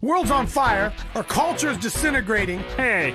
World's on fire. Our culture's disintegrating. Hey,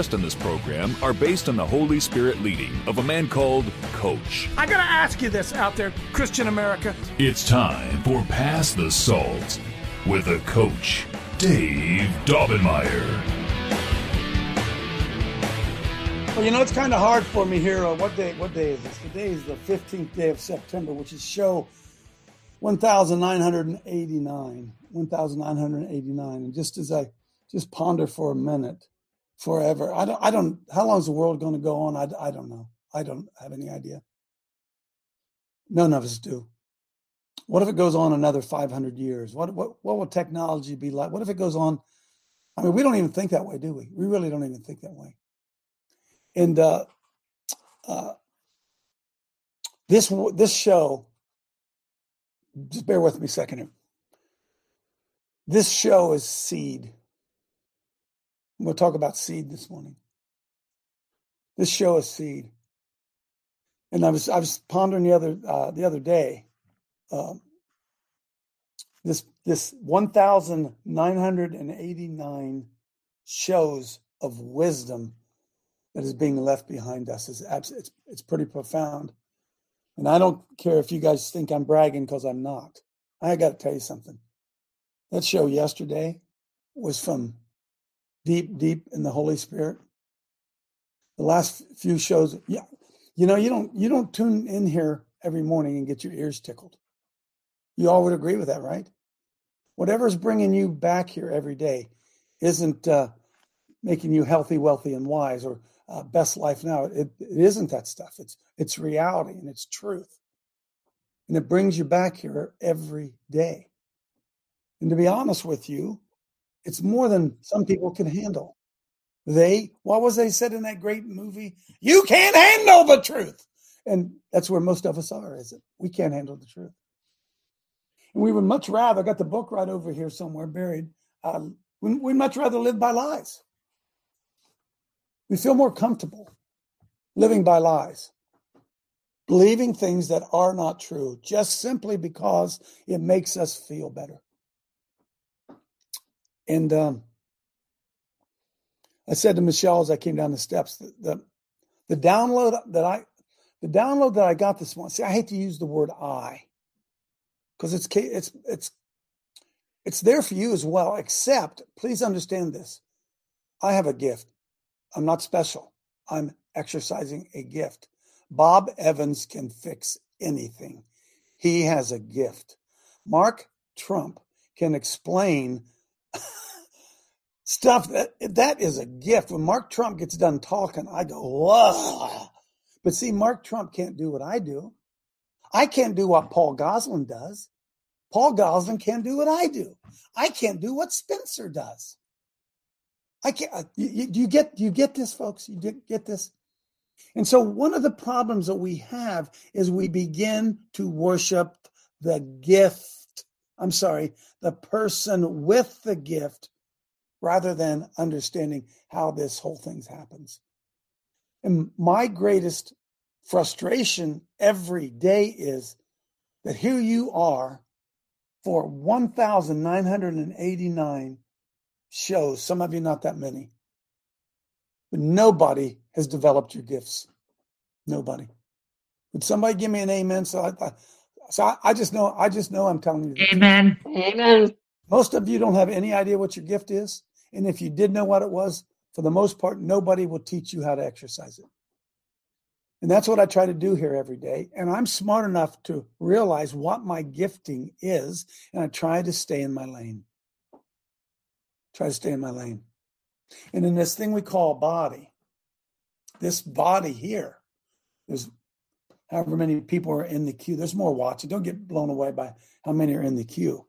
in this program are based on the Holy Spirit leading of a man called Coach. I gotta ask you this out there, Christian America. It's time for Pass the Salt with a coach, Dave Daubenmire. Well, you know, it's kind of hard for me here. Uh, what day? What day is this? Today is the fifteenth day of September, which is show one thousand nine hundred and eighty-nine. One thousand nine hundred and eighty-nine. And just as I just ponder for a minute, forever. I don't. I don't. How long is the world going to go on? I, I don't know. I don't have any idea. None of us do. What if it goes on another five hundred years? What what what will technology be like? What if it goes on? I mean, we don't even think that way, do we? We really don't even think that way. And uh, uh, this this show, just bear with me a second here. This show is seed. I'm going to talk about seed this morning. This show is seed, and I was I was pondering the other uh, the other day. Um, this this 1,989 shows of wisdom that is being left behind us is abs- it's it's pretty profound. And I don't care if you guys think I'm bragging because I'm not. I got to tell you something. That show yesterday was from deep, deep in the Holy Spirit. The last few shows, yeah, you know, you don't you don't tune in here every morning and get your ears tickled. You all would agree with that, right? Whatever's bringing you back here every day isn't uh, making you healthy, wealthy, and wise, or uh, best life now. It, it isn't that stuff. It's it's reality and it's truth, and it brings you back here every day. And to be honest with you, it's more than some people can handle. They, what was they said in that great movie? You can't handle the truth, and that's where most of us are. Is it? We can't handle the truth, and we would much rather. I got the book right over here somewhere buried. Uh, we, we'd much rather live by lies. We feel more comfortable living by lies, believing things that are not true just simply because it makes us feel better. And um, I said to Michelle as I came down the steps that the, the download that I the download that I got this morning. See, I hate to use the word "I" because it's it's it's it's there for you as well. Except, please understand this: I have a gift. I'm not special. I'm exercising a gift. Bob Evans can fix anything. He has a gift. Mark Trump can explain stuff that that is a gift. When Mark Trump gets done talking, I go, whoa. But see, Mark Trump can't do what I do. I can't do what Paul Goslin does. Paul Goslin can't do what I do. I can't do what Spencer does. I can't. uh, You, you, get you get this, folks. You get this. And so one of the problems that we have is we begin to worship the gift. I'm sorry, the person with the gift, rather than understanding how this whole thing happens. And my greatest frustration every day is that here you are for 1,989 shows, some of you not that many, but nobody has developed your gifts. Nobody. Would somebody give me an amen? So I, I so I, I just know, I just know I'm telling you. the. Amen. Amen. Most of you don't have any idea what your gift is. And if you did know what it was, for the most part, nobody will teach you how to exercise it. And that's what I try to do here every day. And I'm smart enough to realize what my gifting is. And I try to stay in my lane. Try to stay in my lane. And in this thing we call body, this body here, there's however many people are in the queue. There's more watching. Don't get blown away by how many are in the queue.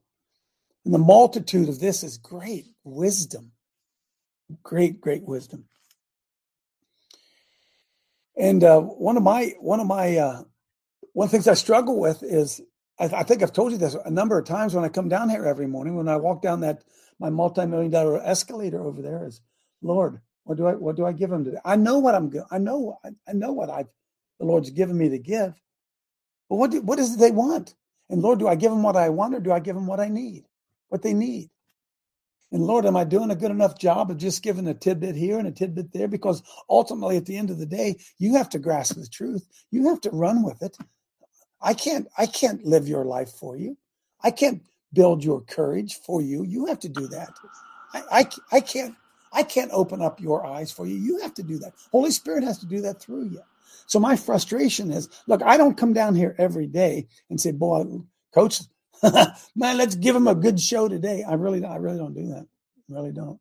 And the multitude of this is great wisdom. Great, great wisdom. And uh, one of my one of my uh, one of the things I struggle with is I, I, think I've told you this a number of times when I come down here every morning when I walk down that my multi-million dollar escalator over there is Lord, what do I what do I give him today? I know what I'm I know I, I know what I the Lord's given me to give. But what do, what is it they want? And Lord, do I give them what I want or do I give them what I need? What they need? And Lord, am I doing a good enough job of just giving a tidbit here and a tidbit there? Because ultimately, at the end of the day, you have to grasp the truth. You have to run with it. I can't, I can't live your life for you. I can't build your courage for you. You have to do that. I, I, I can't, I can't open up your eyes for you. You have to do that. Holy Spirit has to do that through you. So my frustration is, look, I don't come down here every day and say, boy, coach, man, let's give him a good show today. I really, I really don't do that. I really don't.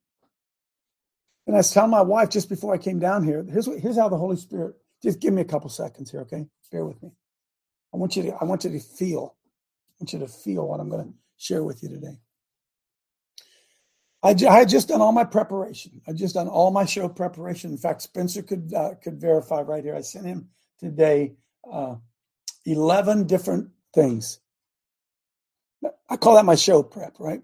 And I was telling my wife just before I came down here, here's here's how the Holy Spirit. Just give me a couple seconds here, okay? Bear with me. I want you to, I want you to feel, I want you to feel what I'm going to share with you today. I, had just done all my preparation. I just done all my show preparation. In fact, Spencer could uh, could verify right here. I sent him today uh, eleven different things I call that my show prep, right?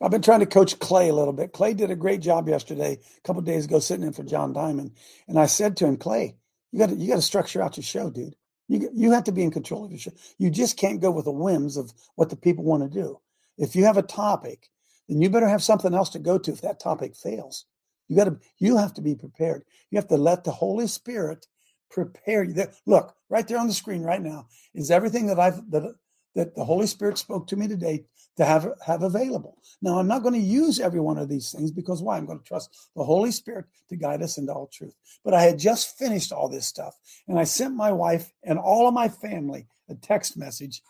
I've been trying to coach Clay a little bit. Clay did a great job yesterday, a couple days ago, sitting in for John Diamond. And I said to him, Clay, you got to you got to structure out your show, dude. You you have to be in control of your show. You just can't go with the whims of what the people want to do. If you have a topic, then you better have something else to go to if that topic fails. You got to you have to be prepared. You have to let the Holy Spirit prepare you. Look, right there on the screen right now is everything that I've that that the Holy Spirit spoke to me today to have have available. Now, I'm not going to use every one of these things because why? I'm going to trust the Holy Spirit to guide us into all truth. But I had just finished all this stuff, and I sent my wife and all of my family a text message.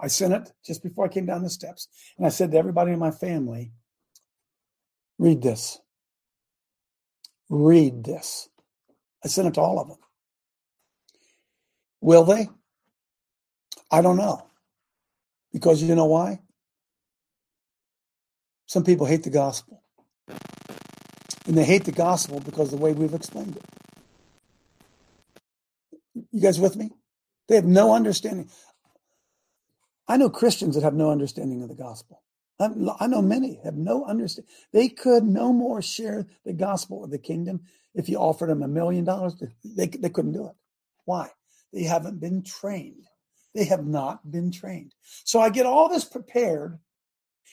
I sent it just before I came down the steps, and I said to everybody in my family, "Read this. Read this." I sent it to all of them. Will they? I don't know. Because you know why? Some people hate the gospel. And they hate the gospel because the way we've explained it. You guys with me? They have no understanding. I know Christians that have no understanding of the gospel. I know many have no understanding. They could no more share the gospel of the kingdom if you offered them a million dollars. They, they couldn't do it. Why? They haven't been trained. They have not been trained. So I get all this prepared,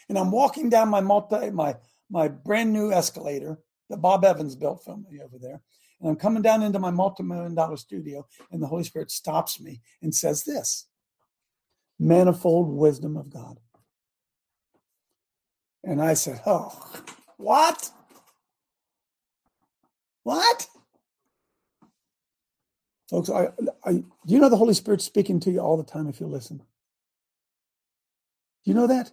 and I'm walking down my multi my my brand new escalator that Bob Evans built for me over there. And I'm coming down into my multi-million dollar studio, and the Holy Spirit stops me and says this manifold wisdom of God. And I said, Oh, what? What? Folks, I, I, do you know the Holy Spirit's speaking to you all the time if you listen? Do you know that?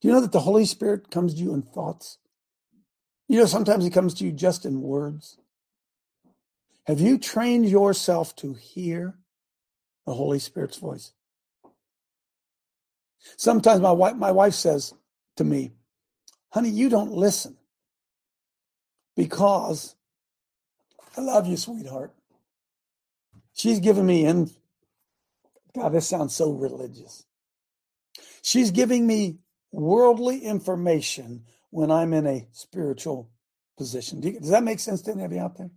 Do you know that the Holy Spirit comes to you in thoughts? You know, sometimes he comes to you just in words. Have you trained yourself to hear the Holy Spirit's voice? Sometimes my wife, my wife says to me, honey, you don't listen because I love you, sweetheart. She's giving me in. God, this sounds so religious. She's giving me worldly information when I'm in a spiritual position. Do you, does that make sense to any of you out there?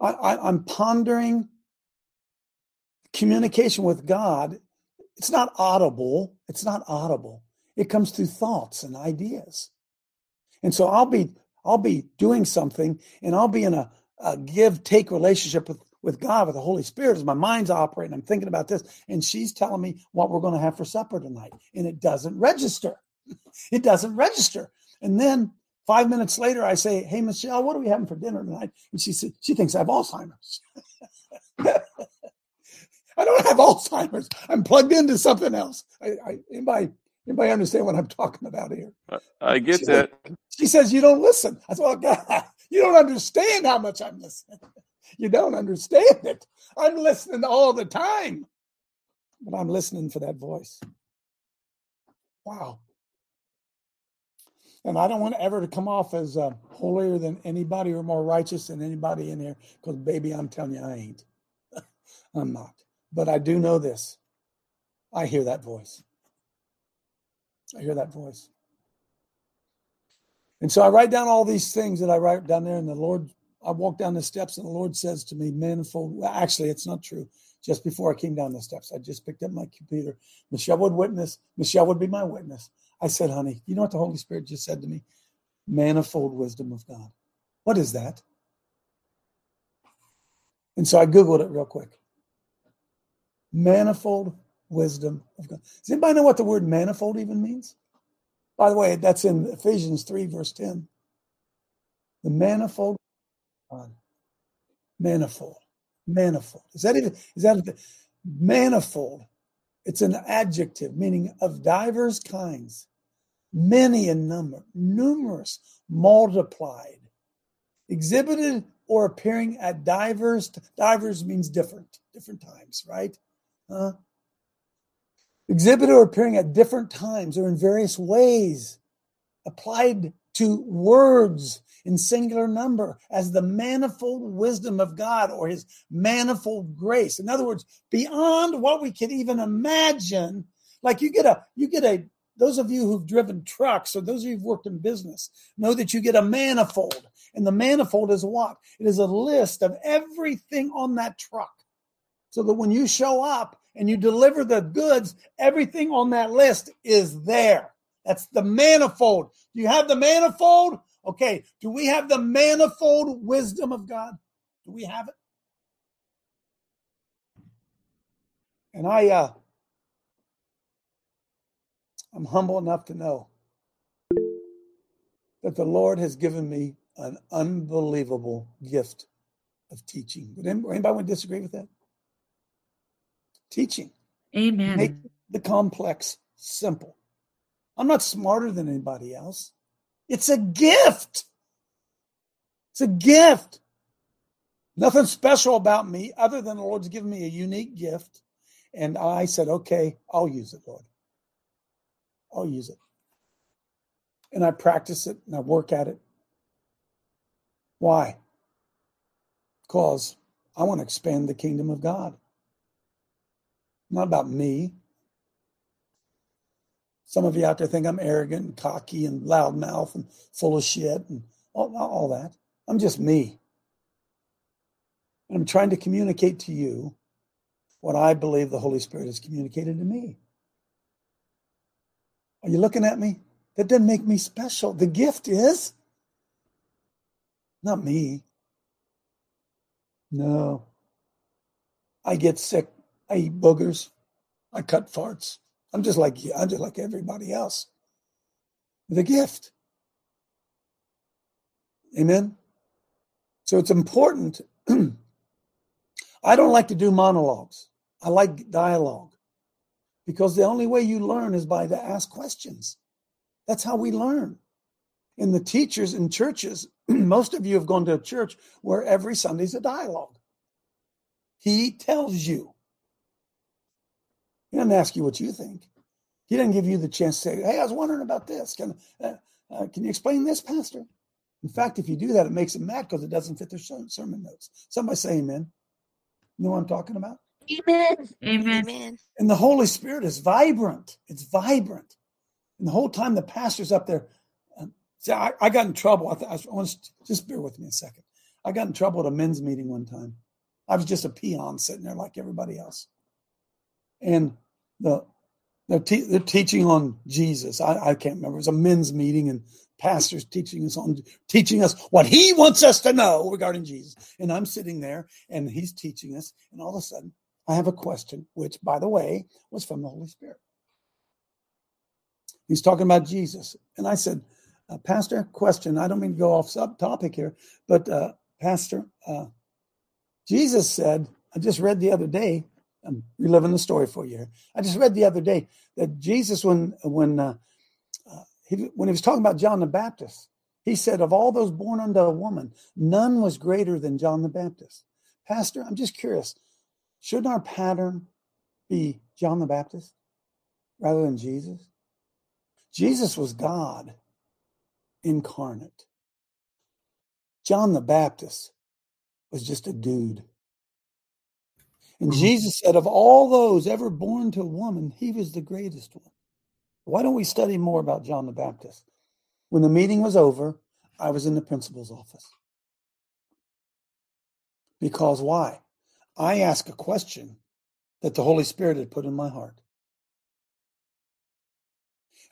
I, I, I'm pondering communication with God. It's not audible. It's not audible. It comes through thoughts and ideas. And so I'll be I'll be doing something and I'll be in a, a give take relationship with with God, with the Holy Spirit, as my mind's operating. I'm thinking about this, and she's telling me what we're going to have for supper tonight, and it doesn't register. it doesn't register. And then five minutes later, I say, "Hey, Michelle, what are we having for dinner tonight?" And she said, "She thinks I have Alzheimer's." I don't have Alzheimer's. I'm plugged into something else. I, I, anybody, anybody understand what I'm talking about here? I get she that. She says you don't listen. I said, "Well, God, you don't understand how much I'm listening." You don't understand it. I'm listening all the time, but I'm listening for that voice. Wow. And I don't want ever to come off as uh, holier than anybody or more righteous than anybody in here, because baby, I'm telling you, I ain't. I'm not. But I do know this. I hear that voice. I hear that voice. And so I write down all these things that I write down there, and the Lord, I walk down the steps, and the Lord says to me, manifold. Well, actually, it's not true. Just before I came down the steps, I just picked up my computer. Michelle would witness. Michelle would be my witness. I said, honey, you know what the Holy Spirit just said to me? Manifold wisdom of God. What is that? And so I Googled it real quick. Manifold wisdom of God. Does anybody know what the word manifold even means? By the way, that's in Ephesians 3, verse 10. The manifold God. Manifold. Manifold. Is that even is that manifold? It's an adjective meaning of divers kinds, many in number, numerous, multiplied, exhibited or appearing at divers. Divers means different, different times, right? Huh? Exhibited or appearing at different times or in various ways, applied to words in singular number as the manifold wisdom of God or his manifold grace. In other words, beyond what we could even imagine. Like you get a, you get a, those of you who've driven trucks or those of you who've worked in business know that you get a manifold. And the manifold is what? It is a list of everything on that truck. So that when you show up and you deliver the goods, everything on that list is there. That's the manifold. Do you have the manifold? Okay. Do we have the manifold wisdom of God? Do we have it? And I, uh, I'm humble enough to know that the Lord has given me an unbelievable gift of teaching. Would anybody to disagree with that? Teaching. Amen. Make the complex simple. I'm not smarter than anybody else. It's a gift. It's a gift. Nothing special about me other than the Lord's given me a unique gift. And I said, okay, I'll use it, Lord. I'll use it. And I practice it and I work at it. Why? Because I want to expand the kingdom of God. Not about me. Some of you out there think I'm arrogant and cocky and loudmouth and full of shit and all, all that. I'm just me. I'm trying to communicate to you what I believe the Holy Spirit has communicated to me. Are you looking at me? That doesn't make me special. The gift is not me. No. I get sick. I eat boogers. I cut farts. I'm just like you. I'm just like everybody else. The gift. Amen. So it's important. I don't like to do monologues. I like dialogue because the only way you learn is by to ask questions. That's how we learn. In the teachers in churches, most of you have gone to a church where every Sunday's a dialogue. He tells you. He doesn't ask you what you think. He doesn't give you the chance to say, "Hey, I was wondering about this. Can uh, uh, can you explain this, Pastor?" In fact, if you do that, it makes them mad because it doesn't fit their sermon notes. Somebody say Amen. You know what I'm talking about? Amen. Amen. And the Holy Spirit is vibrant. It's vibrant. And the whole time the pastor's up there. Um, see, I, I, got in trouble. I, th- I want to just bear with me a second. I got in trouble at a men's meeting one time. I was just a peon sitting there like everybody else. And the they're, te- teaching on Jesus. I, I can't remember. It was a men's meeting, and pastors teaching us on teaching us what he wants us to know regarding Jesus. And I'm sitting there, and he's teaching us, and all of a sudden, I have a question, which, by the way, was from the Holy Spirit. He's talking about Jesus, and I said, uh, "Pastor, question. I don't mean to go off subtopic here, but uh, Pastor, uh, Jesus said. I just read the other day I'm reliving the story for you. I just read the other day that Jesus, when when uh, uh, he when he was talking about John the Baptist, he said, "Of all those born unto a woman, none was greater than John the Baptist." Pastor, I'm just curious. Shouldn't our pattern be John the Baptist rather than Jesus? Jesus was God. incarnate. John the Baptist was just a dude. And Mhm. Jesus said, of all those ever born to a woman, he was the greatest one. Why don't we study more about John the Baptist? When the meeting was over, I was in the principal's office. Because why? I asked a question that the Holy Spirit had put in my heart.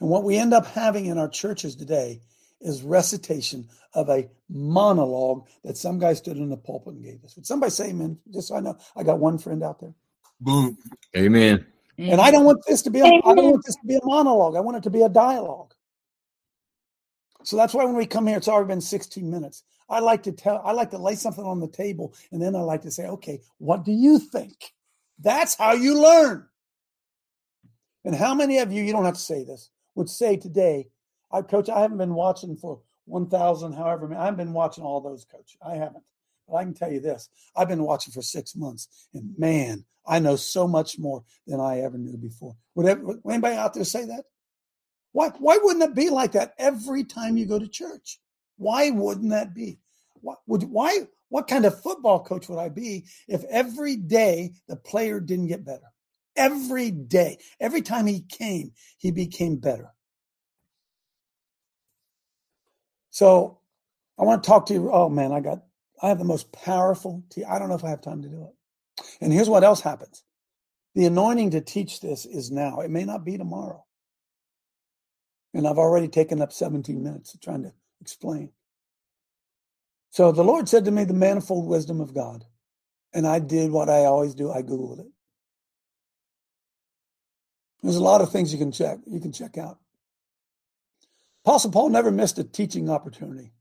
And what we end up having in our churches today is recitation of a monologue that some guy stood in the pulpit and gave us. Would somebody say amen? Just so I know, I got one friend out there. Boom. Amen. And I don't want this to be a, I don't want this to be a monologue. I want it to be a dialogue. So that's why when we come here, it's already been 16 minutes. I like to tell, I like to lay something on the table, and then I like to say, okay, what do you think? That's how you learn. And how many of you, you don't have to say this, would say today, I coach, I haven't been watching for 1,000, however, many- I haven't been watching all those, coach. I haven't. But I can tell you this I've been watching for six months, and man, I know so much more than I ever knew before. Would, ever, would anybody out there say that? Why, why wouldn't it be like that every time you go to church? Why wouldn't that be? Would, why, what kind of football coach would I be if every day the player didn't get better? Every day, every time he came, he became better. So I want to talk to you. Oh man, I got, I have the most powerful, te- I don't know if I have time to do it. And here's what else happens the anointing to teach this is now, it may not be tomorrow. And I've already taken up 17 minutes trying to explain. So the Lord said to me, the manifold wisdom of God. And I did what I always do I Googled it. There's a lot of things you can check, you can check out. Apostle Paul never missed a teaching opportunity.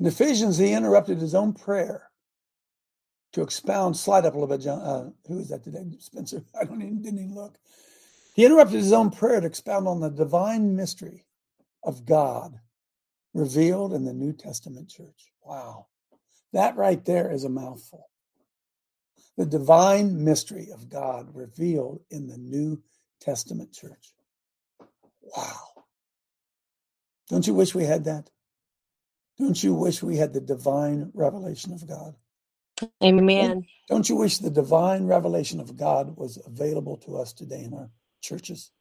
In Ephesians, he interrupted his own prayer to expound. Slide up a little bit, John. Uh, who is that today? Spencer. I don't even didn't even look. He interrupted his own prayer to expound on the divine mystery of God revealed in the New Testament church. Wow. That right there is a mouthful. The divine mystery of God revealed in the New Testament church. Wow. Don't you wish we had that? Don't you wish we had the divine revelation of God? Amen. Don't you wish the divine revelation of God was available to us today in our churches?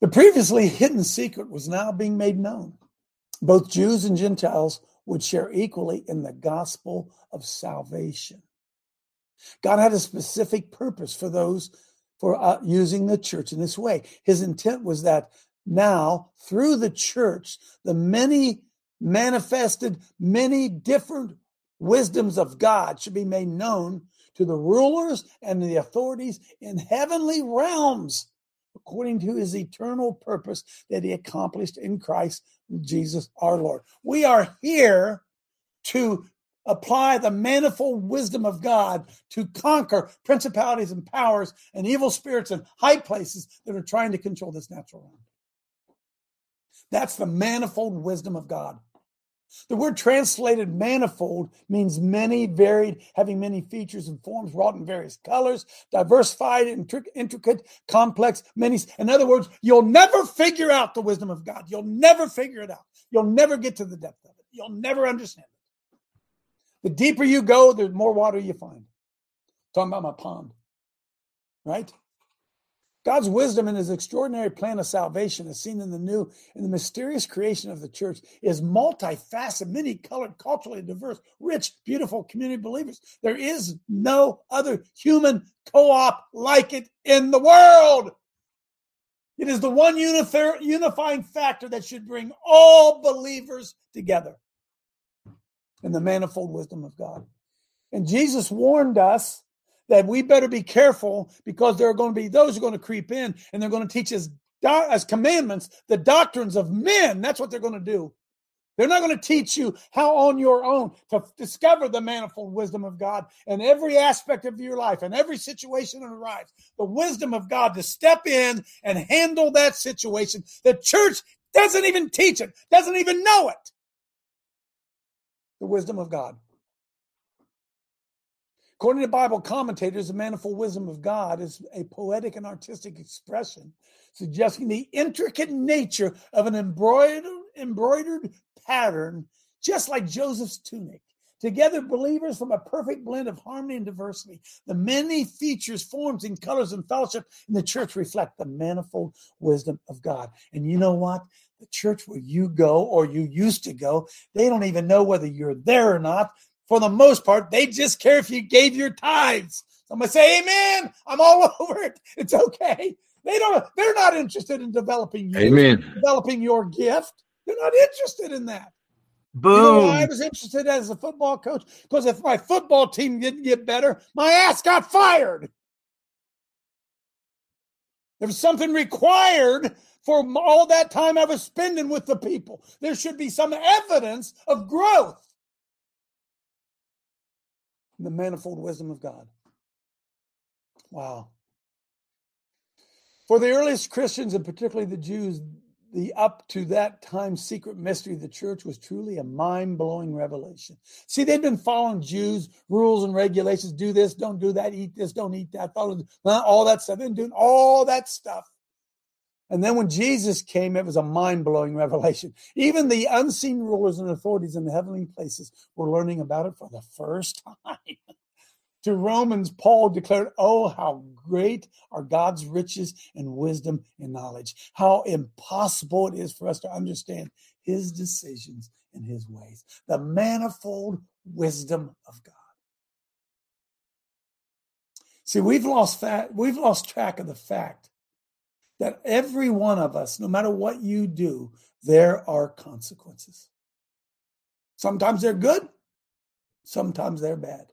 The previously hidden secret was now being made known. Both Jews and Gentiles would share equally in the gospel of salvation. God had a specific purpose for those for uh, using the church in this way. His intent was that now, through the church, the many manifested, many different wisdoms of God should be made known to the rulers and the authorities in heavenly realms according to his eternal purpose that he accomplished in Christ Jesus our Lord. We are here to apply the manifold wisdom of God to conquer principalities and powers and evil spirits in high places that are trying to control this natural realm. That's the manifold wisdom of God. The word translated manifold means many, varied, having many features and forms, wrought in various colors, diversified, intric- intricate, complex, many. In other words, you'll never figure out the wisdom of God. You'll never figure it out. You'll never get to the depth of it. You'll never understand it. The deeper you go, the more water you find. Talking about my pond, right? God's wisdom and his extraordinary plan of salvation, as seen in the new and the mysterious creation of the church, is multifaceted, many colored, culturally diverse, rich, beautiful community of believers. There is no other human co op like it in the world. It is the one unifying factor that should bring all believers together in the manifold wisdom of God. And Jesus warned us that we better be careful because there are going to be those who are going to creep in and they're going to teach us as commandments the doctrines of men. That's what they're going to do. They're not going to teach you how on your own to discover the manifold wisdom of God in every aspect of your life and every situation that arrives. The wisdom of God to step in and handle that situation. The church doesn't even teach it, doesn't even know it. The wisdom of God. According to Bible commentators, the manifold wisdom of God is a poetic and artistic expression suggesting the intricate nature of an embroidered, embroidered pattern, just like Joseph's tunic. Together, believers from a perfect blend of harmony and diversity. The many features, forms, and colors and fellowship in the church reflect the manifold wisdom of God. And you know what? The church where you go or you used to go, they don't even know whether you're there or not. For the most part, they just care if you gave your tithes. I'm gonna say, Amen. I'm all over it. It's okay. They don't, they're not interested in developing you, Amen. developing your gift. They're not interested in that. Boom. You know why I was interested as a football coach? Because if my football team didn't get better, my ass got fired. There was something required for all that time I was spending with the people. There should be some evidence of growth. The manifold wisdom of God. Wow. For the earliest Christians, and particularly the Jews, the up to that time secret mystery of the church was truly a mind blowing revelation. See, they'd been following Jews' rules and regulations do this, don't do that, eat this, don't eat that, follow all that stuff, and doing all that stuff. And then when Jesus came, it was a mind blowing revelation. Even the unseen rulers and authorities in the heavenly places were learning about it for the first time. To Romans, Paul declared, Oh, how great are God's riches and wisdom and knowledge. How impossible it is for us to understand his decisions and his ways. The manifold wisdom of God. See, we've lost fact, we've lost track of the fact that every one of us, no matter what you do, there are consequences. Sometimes they're good, sometimes they're bad.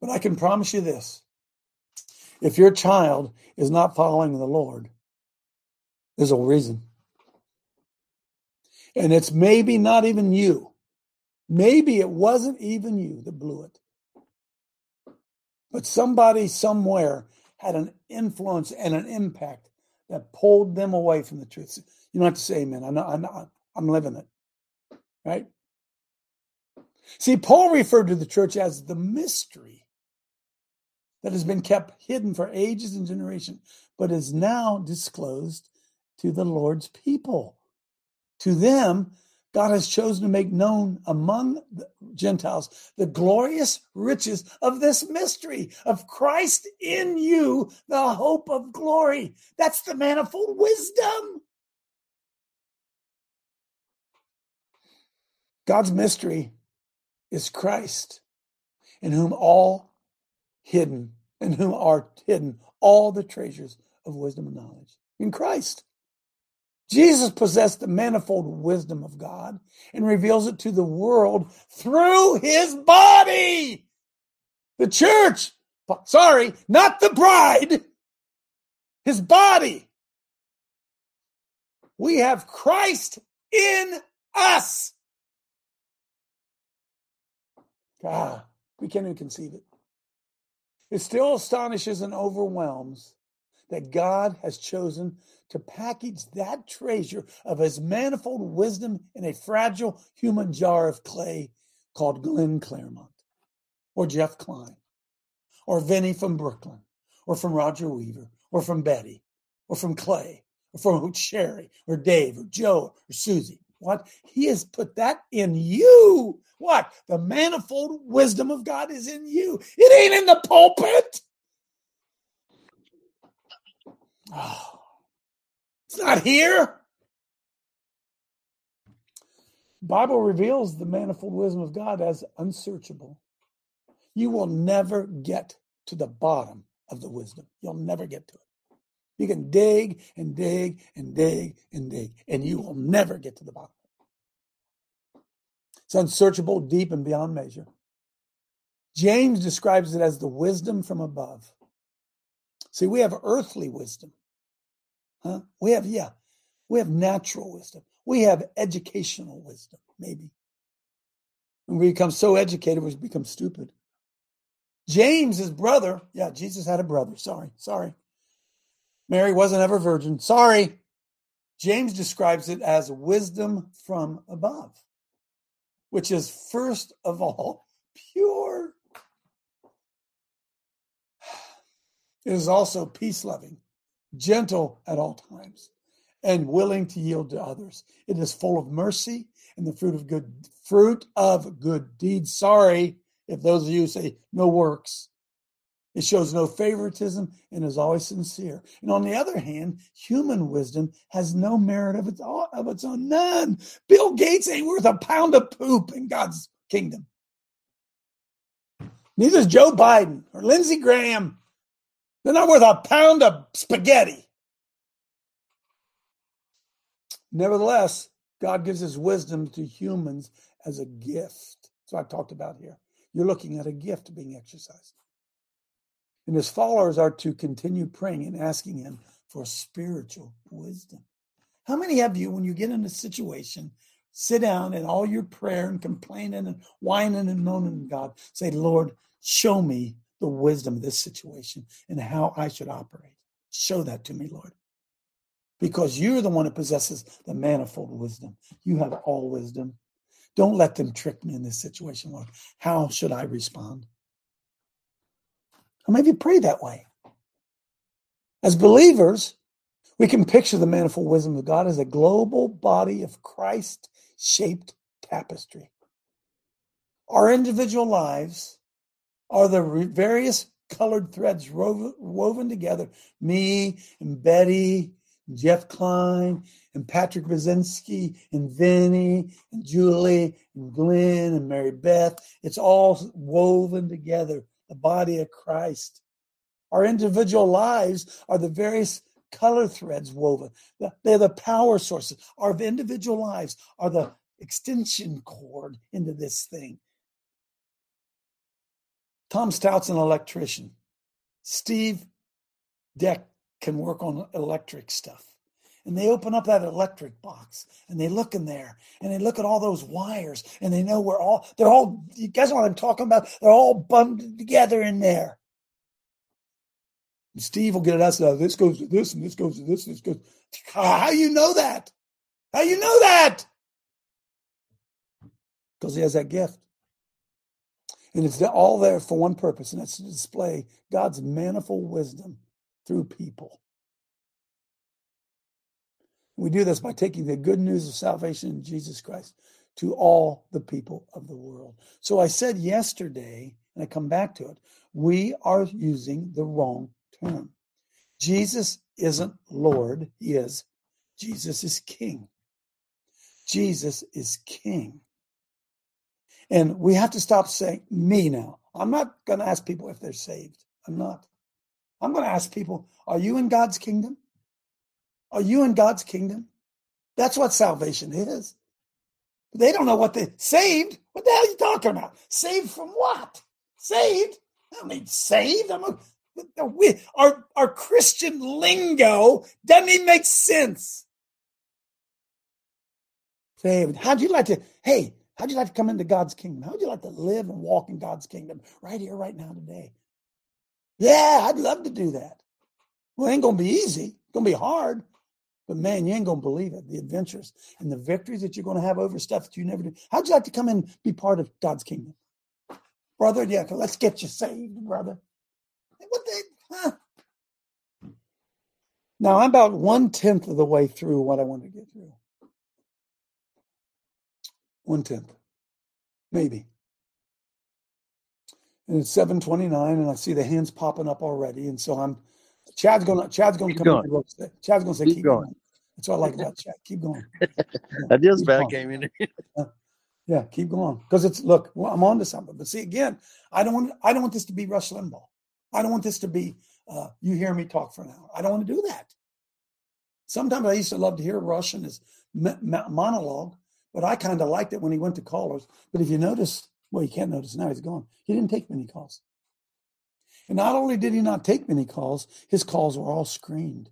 But I can promise you this if your child is not following the Lord, there's a reason. And it's maybe not even you. Maybe it wasn't even you that blew it. But somebody somewhere had an influence and an impact that pulled them away from the truth. You don't have to say amen. I'm not, I'm, I'm living it. Right? See, Paul referred to the church as the mystery that has been kept hidden for ages and generations, but is now disclosed to the Lord's people. To them, God has chosen to make known among the Gentiles the glorious riches of this mystery of Christ in you, the hope of glory. That's the manifold wisdom. God's mystery is Christ, in whom all hidden, in whom are hidden all the treasures of wisdom and knowledge. In Christ. Jesus possessed the manifold wisdom of God and reveals it to the world through his body. The church, sorry, not the bride, his body. We have Christ in us. God, we can't even conceive it. It still astonishes and overwhelms that God has chosen to package that treasure of his manifold wisdom in a fragile human jar of clay called Glenn Claremont or Jeff Klein or Vinny from Brooklyn or from Roger Weaver or from Betty or from Clay or from Sherry or Dave or Joe or Susie. What? He has put that in you. What? The manifold wisdom of God is in you. It ain't in the pulpit. Oh, it's not here. Bible reveals the manifold wisdom of God as unsearchable. You will never get to the bottom of the wisdom. You'll never get to it. You can dig and dig and dig and dig, and you will never get to the bottom. It's unsearchable, deep, and beyond measure. James describes it as the wisdom from above. See, we have earthly wisdom. Huh? We have, yeah, we have natural wisdom. We have educational wisdom, maybe. And we become so educated, we become stupid. James, his brother, yeah, Jesus had a brother. Sorry, sorry. Mary wasn't ever virgin. Sorry. James describes it as wisdom from above, which is first of all pure. It is also peace loving, gentle at all times, and willing to yield to others. It is full of mercy and the fruit of good fruit of good deeds. Sorry if those of you say no works. It shows no favoritism and is always sincere. And on the other hand, human wisdom has no merit of its, of its own. None. Bill Gates ain't worth a pound of poop in God's kingdom. Neither is Joe Biden or Lindsey Graham. They're not worth a pound of spaghetti. Nevertheless, God gives his wisdom to humans as a gift. That's what I talked about here. You're looking at a gift being exercised. And his followers are to continue praying and asking him for spiritual wisdom. How many of you, when you get in a situation, sit down and all your prayer and complaining and whining and moaning to God, say, Lord, show me the wisdom of this situation and how I should operate. Show that to me, Lord because you're the one that possesses the manifold wisdom. You have all wisdom. Don't let them trick me in this situation, Lord. How should I respond? How many of you pray that way? As believers, we can picture the manifold wisdom of God as a global body of Christ shaped tapestry. Our individual lives are the various colored threads woven together. Me and Betty and Jeff Klein and Patrick Brzezinski and Vinny and Julie and Glenn and Mary Beth. It's all woven together, the body of Christ. Our individual lives are the various color threads woven. They're the power sources. Our individual lives are the extension cord into this thing. Tom Stout's an electrician. Steve Deck can work on electric stuff. And they open up that electric box and they look in there and they look at all those wires and they know we're all, they're all, you guys know what I'm talking about? They're all bundled together in there. And Steve will get it us. This goes to this and this goes to this and this goes. How you know that? How you know that? Because he has that gift. And it's all there for one purpose, and that's to display God's manifold wisdom through people. We do this by taking the good news of salvation in Jesus Christ to all the people of the world. So I said yesterday, and I come back to it, we are using the wrong term. Jesus isn't Lord, he is. Jesus is King. Jesus is King. And we have to stop saying me now. I'm not going to ask people if they're saved. I'm not. I'm going to ask people, are you in God's kingdom? Are you in God's kingdom? That's what salvation is. They don't know what they saved. What the hell are you talking about? Saved from what? Saved? I mean, saved. I'm a, our our Christian lingo doesn't even make sense. Saved. How'd you like to? Hey, how'd you like to come into God's kingdom? How'd you like to live and walk in God's kingdom right here, right now, today? Yeah, I'd love to do that. Well, it ain't gonna be easy. It's gonna be hard. But man, you ain't gonna believe it. The adventures and the victories that you're gonna have over stuff that you never do. How'd you like to come and be part of God's kingdom? Brother, yeah, let's get you saved, brother. What the huh? Now I'm about one tenth of the way through what I want to get through. One tenth. Maybe. And it's 729, and I see the hands popping up already. And so I'm Chad's gonna Chad's gonna Keep come going. in. Chad's gonna say Keep keep, going. going. That's what I like about Chad. Keep going. I just Keep about came in here. Yeah, keep going. Because it's look, well, I'm on to something. But see again, I don't want I don't want this to be Rush Limbaugh. I don't want this to be uh, you hear me talk for an hour. I don't want to do that. Sometimes I used to love to hear Rush and his m- m- monologue, but I kind of liked it when he went to callers. But if you notice, well, you can't notice now he's gone. He didn't take many calls. And not only did he not take many calls, his calls were all screened.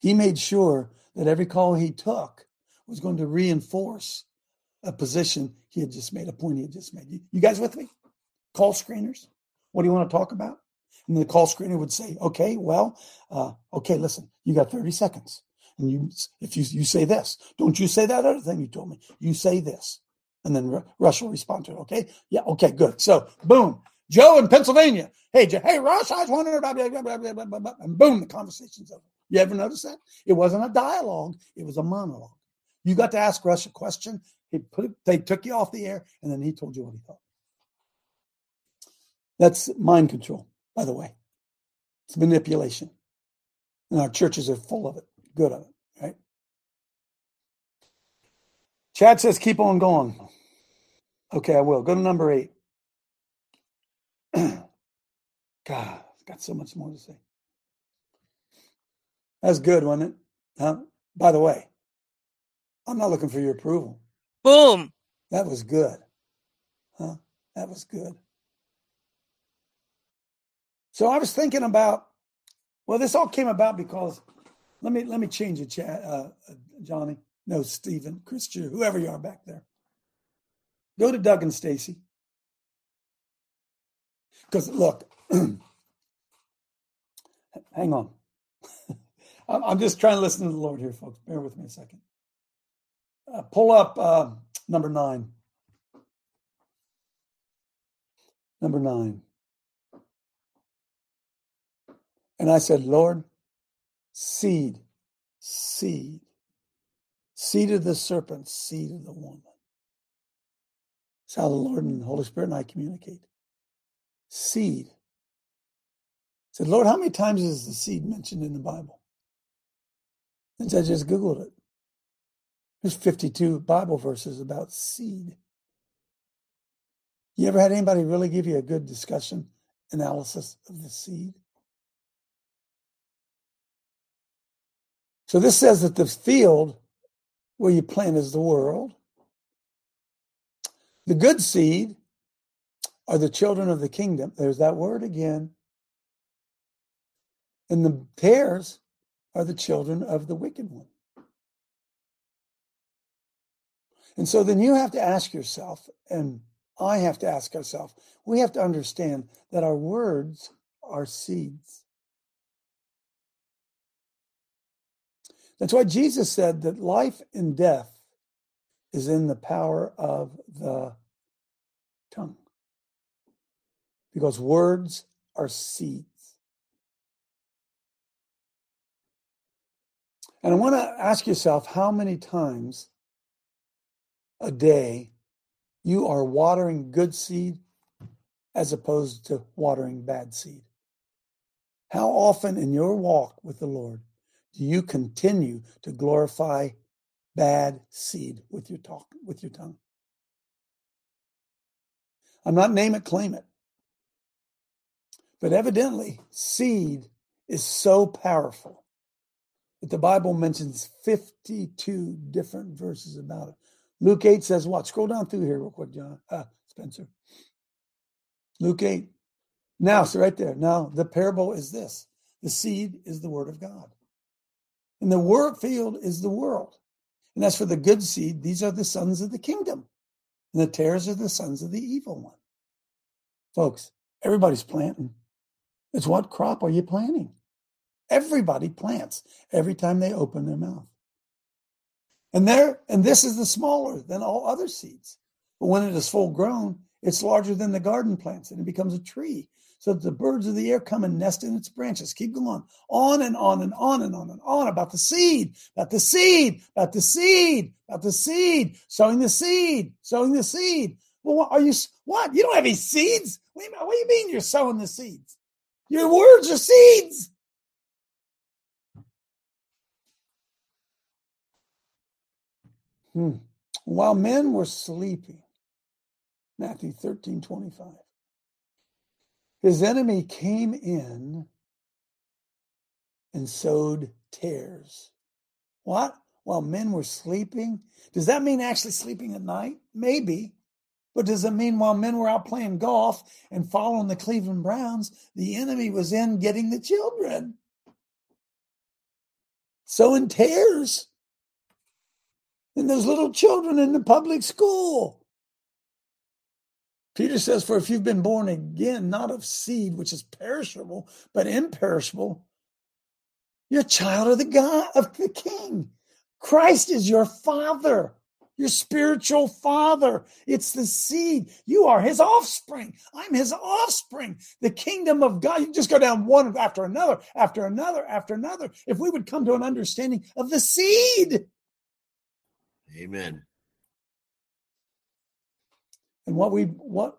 He made sure that every call he took was going to reinforce a position he had just made, a point he had just made. You, guys with me? Call screeners. What do you want to talk about? And the call screener would say, okay, well, uh, okay, listen, you got 30 seconds. And you, if you, you say this, don't you say that other thing you told me. You say this. And then Ru- Rush will respond to it. Okay. Yeah. Okay. Good. So boom. Joe in Pennsylvania. Hey, Joe, hey, Ross, I was wondering about and boom, the conversation's over. You ever notice that? It wasn't a dialogue, it was a monologue. You got to ask Russ a question. He put it, they took you off the air, and then he told you what he thought. That's mind control, by the way. It's manipulation. And our churches are full of it, good of it, right? Chad says, keep on going. Okay, I will. Go to number eight. God, I've got so much more to say. That's good, wasn't it? Huh? By the way, I'm not looking for your approval. Boom. That was good. Huh? That was good. So I was thinking about, well, this all came about because let me let me change it, uh, uh, Johnny. No, Stephen, Christian, whoever you are back there. Go to Doug and Stacy. Because look, hang on. I'm just trying to listen to the Lord here, folks. Bear with me a second. Uh, pull up uh, number nine. Number nine. And I said, Lord, seed, seed, seed of the serpent, seed of the woman. That's how the Lord and the Holy Spirit and I communicate. Seed. I said, Lord, how many times is the seed mentioned in the Bible? And I just Googled it. There's 52 Bible verses about seed. You ever had anybody really give you a good discussion analysis of the seed? So this says that the field where you plant is the world. The good seed are the children of the kingdom. There's that word again. And the tares are the children of the wicked one. And so then you have to ask yourself, and I have to ask ourselves, we have to understand that our words are seeds. That's why Jesus said that life and death is in the power of the tongue. Because words are seeds. And I want to ask yourself how many times a day you are watering good seed as opposed to watering bad seed. How often in your walk with the Lord you continue to glorify bad seed with your talk with your tongue? I'm not name it, claim it. But evidently, seed is so powerful that the Bible mentions 52 different verses about it. Luke 8 says what? Scroll down through here real quick, John. Uh, Spencer. Luke 8. Now, so right there. Now, the parable is this the seed is the word of God. And the work field is the world. And as for the good seed, these are the sons of the kingdom. And the tares are the sons of the evil one. Folks, everybody's planting. It's what crop are you planting? Everybody plants every time they open their mouth. And there, and this is the smaller than all other seeds. But when it is full grown, it's larger than the garden plants and it becomes a tree so that the birds of the air come and nest in its branches. Keep going on and on and on and on and on about the seed, about the seed, about the seed, about the seed, sowing the seed, sowing the seed. Well, what are you, what? You don't have any seeds? What do you, what do you mean you're sowing the seeds? Your words are seeds. Hmm. While men were sleeping, Matthew 13 25, his enemy came in and sowed tares. What? While men were sleeping? Does that mean actually sleeping at night? Maybe. But does it mean while men were out playing golf and following the Cleveland Browns, the enemy was in getting the children? Sowing tares. And those little children in the public school. Peter says, For if you've been born again, not of seed, which is perishable, but imperishable, you're a child of the God of the King. Christ is your father. your spiritual father. It's the seed. You are his offspring. I'm his offspring. The kingdom of God. You just go down one after another, after another, after another. If we would come to an understanding of the seed. Amen. And what we, what,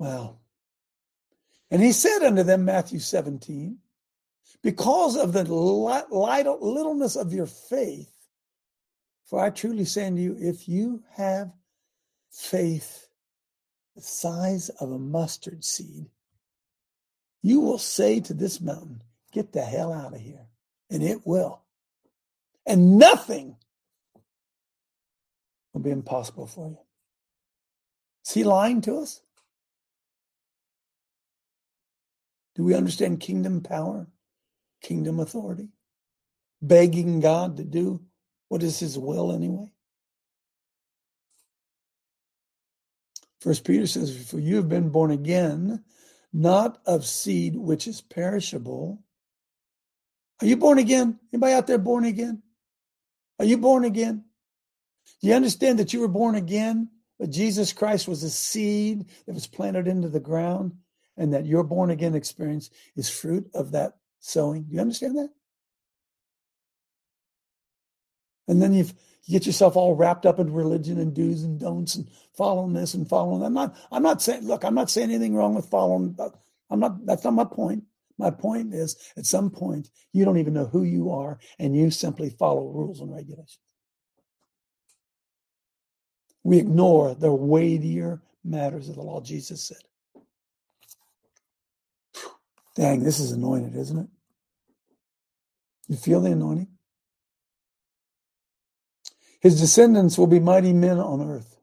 well, and he said unto them, Matthew 17, because of the littleness of your faith, for I truly say unto you, if you have faith the size of a mustard seed, you will say to this mountain, Get the hell out of here. And it will. And nothing will be impossible for you. Is he lying to us? Do we understand kingdom power, kingdom authority? Begging God to do what is his will anyway? First Peter says, For you have been born again, not of seed which is perishable. Are you born again? Anybody out there born again? Are you born again? Do you understand that you were born again? But Jesus Christ was a seed that was planted into the ground, and that your born again experience is fruit of that sowing. Do you understand that? And then you've, you get yourself all wrapped up in religion and do's and don'ts and following this and following that. I'm not, I'm not saying, look, I'm not saying anything wrong with following. I'm not, that's not my point. My point is at some point, you don't even know who you are and you simply follow rules and regulations. We ignore the weightier matters of the law, Jesus said. Dang, this is anointed, isn't it? You feel the anointing? His descendants will be mighty men on earth.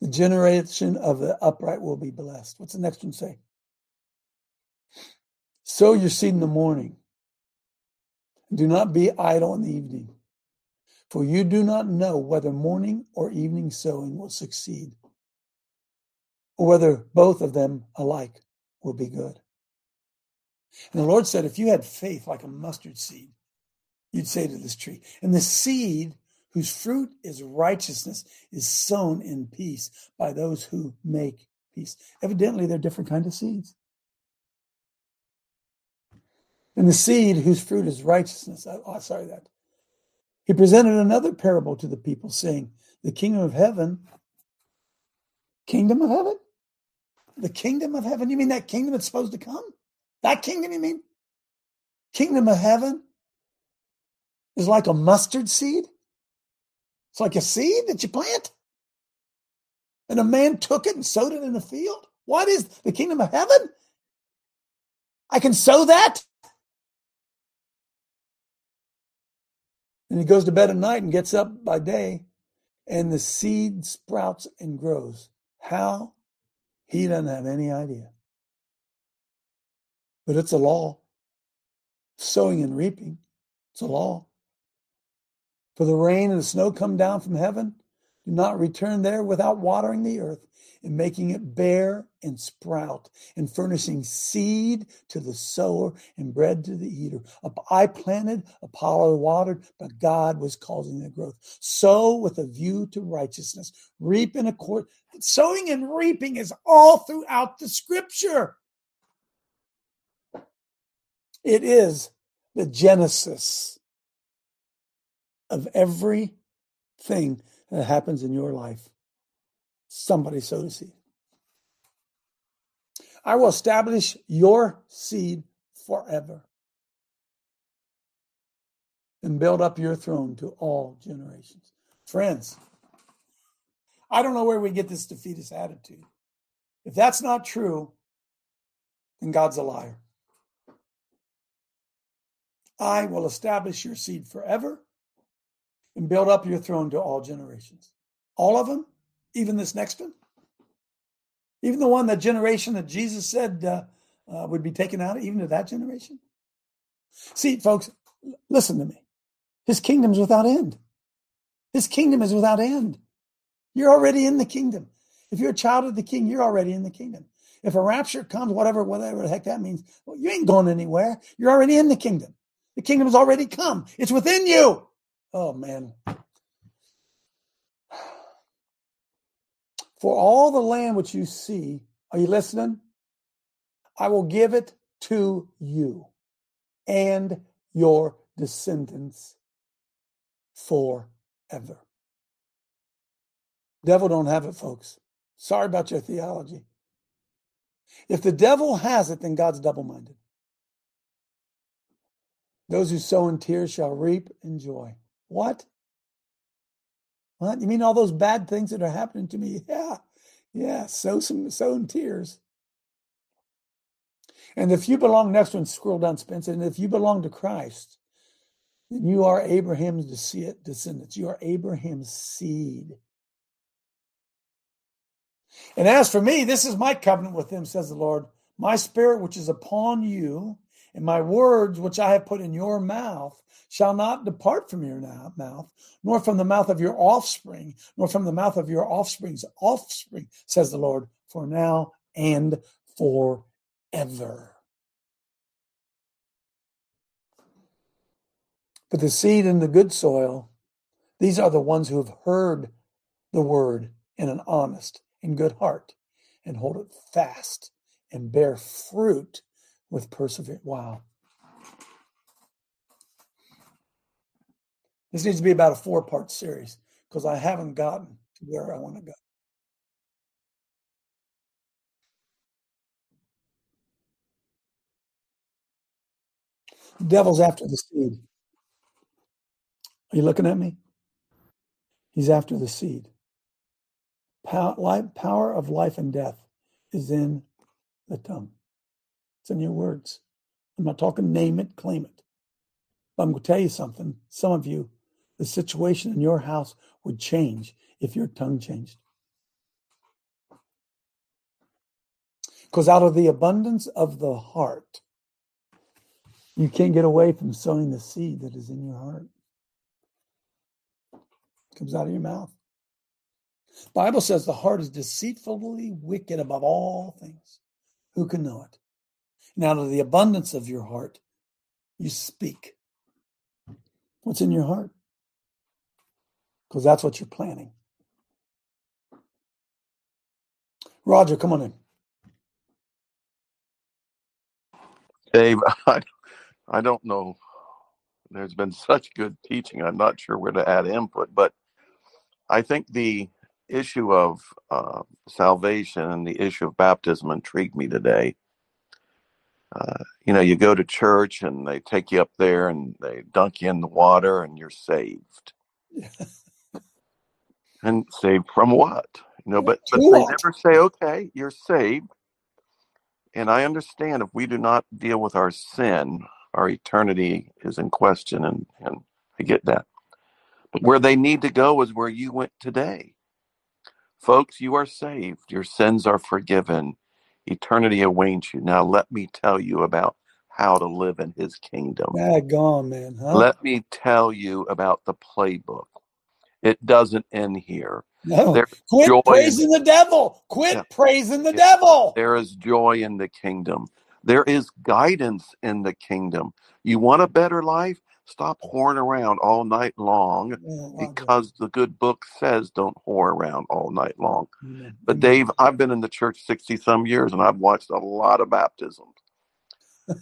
The generation of the upright will be blessed. What's the next one say? Sow your seed in the morning. Do not be idle in the evening, for you do not know whether morning or evening sowing will succeed, or whether both of them alike will be good. And the Lord said, if you had faith like a mustard seed, you'd say to this tree, and the seed whose fruit is righteousness, is sown in peace by those who make peace. Evidently, they're different kinds of seeds. And the seed whose fruit is righteousness, oh, sorry, that. He presented another parable to the people, saying, The kingdom of heaven, kingdom of heaven? The kingdom of heaven? You mean that kingdom that's supposed to come? That kingdom, you mean? Kingdom of heaven is like a mustard seed? It's like a seed that you plant. And a man took it and sowed it in the field. What is the kingdom of heaven? I can sow that. And he goes to bed at night and gets up by day, and the seed sprouts and grows. How? He doesn't have any idea. But it's a law. Sowing and reaping, it's a law. For the rain and the snow come down from heaven, do not return there without watering the earth and making it bear and sprout and furnishing seed to the sower and bread to the eater. I planted, Apollo watered, but God was causing the growth. Sow with a view to righteousness, reap in accord. Sowing and reaping is all throughout the scripture. It is the genesis of everything that happens in your life. Somebody sowed a seed. I will establish your seed forever and build up your throne to all generations. Friends, I don't know where we get this defeatist attitude. If that's not true, then God's a liar. I will establish your seed forever and build up your throne to all generations. All of them, even this next one, even the one, that generation that Jesus said uh, uh, would be taken out, even to that generation. See, folks, listen to me. His kingdom's without end. His kingdom is without end. You're already in the kingdom. If you're a child of the king, you're already in the kingdom. If a rapture comes, whatever, whatever the heck that means, well, you ain't going anywhere. You're already in the kingdom. The kingdom has already come. It's within you. Oh man. For all the land which you see, are you listening? I will give it to you and your descendants forever. Devil don't have it, folks. Sorry about your theology. If the devil has it, then God's double minded. Those who sow in tears shall reap in joy. What? What? You mean all those bad things that are happening to me? Yeah. Yeah. Sow some sow in tears. And if you belong, next one, scroll down, Spencer. And if you belong to Christ, then you are Abraham's descendants. You are Abraham's seed. And as for me, this is my covenant with him, says the Lord. My spirit, which is upon you, and my words, which I have put in your mouth, shall not depart from your mouth, nor from the mouth of your offspring, nor from the mouth of your offspring's offspring, says the Lord, for now and forever. But the seed in the good soil, these are the ones who have heard the word in an honest and good heart and hold it fast and bear fruit with perseverance. Wow. This needs to be about a four part series because I haven't gotten to where I want to go. The devil's after the seed. Are you looking at me? He's after the seed. Power, life, power of life and death is in the tongue. It's in your words. I'm not talking name it, claim it. But I'm going to tell you something. Some of you, the situation in your house would change if your tongue changed. Because out of the abundance of the heart, you can't get away from sowing the seed that is in your heart. It comes out of your mouth. Bible says the heart is deceitfully wicked above all things. Who can know it? And out of the abundance of your heart, you speak. What's in your heart? Because that's what you're planning. Roger, come on in. Dave, I, I don't know. There's been such good teaching. I'm not sure where to add input, but I think the issue of uh, salvation and the issue of baptism intrigued me today uh, you know, you go to church and they take you up there and they dunk you in the water and you're saved. and saved from what? You know, but, but they never say, okay, you're saved. And I understand if we do not deal with our sin, our eternity is in question, and, and I get that. But where they need to go is where you went today. Folks, you are saved. Your sins are forgiven eternity awaits you. Now, let me tell you about how to live in his kingdom. Gone, man. Huh? Let me tell you about the playbook. It doesn't end here. No. There's Quit praising the, the, devil. Quit yeah. praising the yeah. devil. There is joy in the kingdom. There is guidance in the kingdom. You want a better life? Stop whoring around all night long yeah, because the good book says don't whore around all night long. Yeah. But Dave, I've been in the church 60 some years and I've watched a lot of baptisms.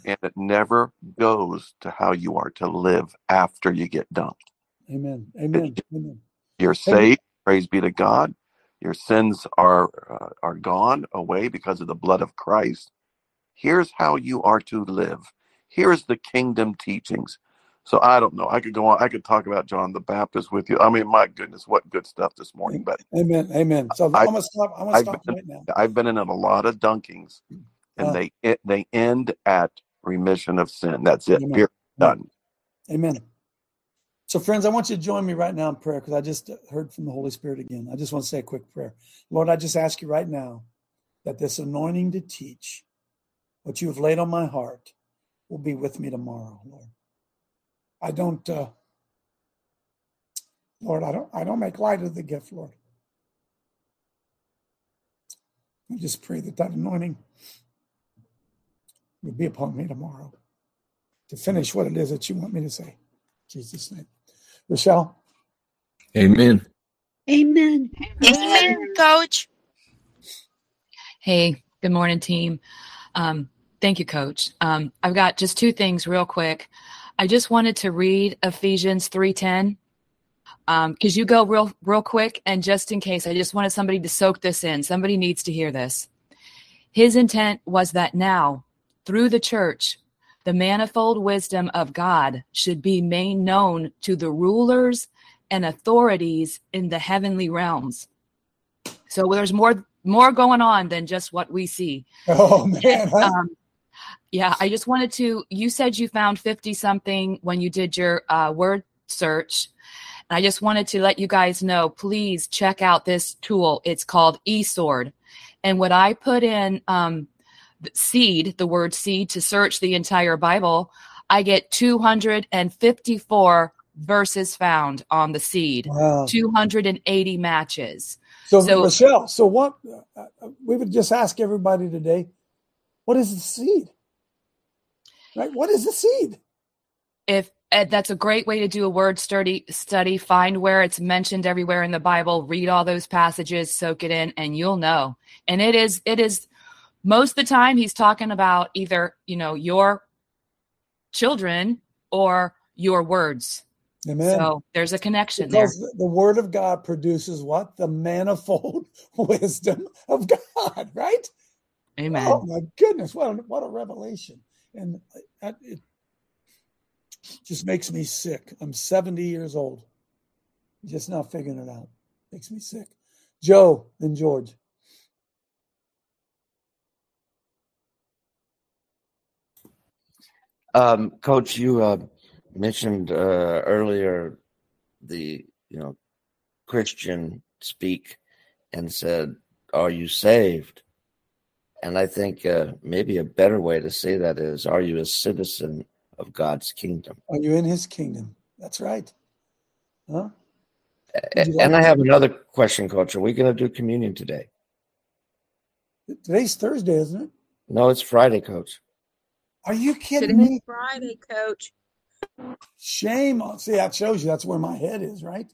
and it never goes to how you are to live after you get dumped. Amen. Amen. Amen. You're saved. Amen. Praise be to God. Your sins are uh, are gone away because of the blood of Christ. Here's how you are to live. Here's the kingdom teachings. So I don't know. I could go on. I could talk about John the Baptist with you. I mean, my goodness, what good stuff this morning. But amen, amen. So I, am gonna stop. I'm gonna I've stop been, right now. I've been in a lot of dunkings, and uh, they they end at remission of sin. That's it. Amen. Done. Amen. So, friends, I want you to join me right now in prayer because I just heard from the Holy Spirit again. I just want to say a quick prayer. Lord, I just ask you right now that this anointing to teach what you have laid on my heart will be with me tomorrow, Lord. I don't, uh, Lord, I don't, I don't make light of the gift, Lord. I just pray that that anointing would be upon me tomorrow to finish what it is that you want me to say. In Jesus' name. Rochelle? Amen. Amen. Amen, coach. Hey, good morning, team. Um, thank you, Coach. Um, I've got just two things real quick. I just wanted to read Ephesians three ten because um, you go real real quick, and just in case, I just wanted somebody to soak this in. Somebody needs to hear this. His intent was that now, through the church, the manifold wisdom of God should be made known to the rulers and authorities in the heavenly realms. So there's more more going on than just what we see. Oh man. Um, yeah, I just wanted to. You said you found 50 something when you did your uh, word search. And I just wanted to let you guys know please check out this tool. It's called eSword. And what I put in um, seed, the word seed, to search the entire Bible, I get 254 verses found on the seed, Wow. 280 matches. So, So- Michelle, so what uh, uh, we would just ask everybody today, what is the seed? Right? What is the seed? if uh, that's a great way to do a word study study find where it's mentioned everywhere in the bible read all those passages soak it in and you'll know and it is it is most of the time he's talking about either you know your children or your words Amen. so there's a connection there because the, the word of God produces what? The manifold wisdom of God, right? Amen Oh my goodness, what a, what a revelation. And that, it just makes me sick. I'm 70 years old. Just not figuring it out. Makes me sick. Joe, and George. Um, Coach, you uh, mentioned uh, earlier the you know Christian speak and said, "Are you saved?" And I think uh, maybe a better way to say that is, "Are you a citizen of God's kingdom?" Are you in his kingdom? That's right. Huh? Would And I have another question, Coach. Are we going to do communion today? Today's Thursday, isn't it? No, it's Friday, Coach. Are you kidding Today's me? Friday, Coach. Shame on. See, that shows you that's where my head is, right?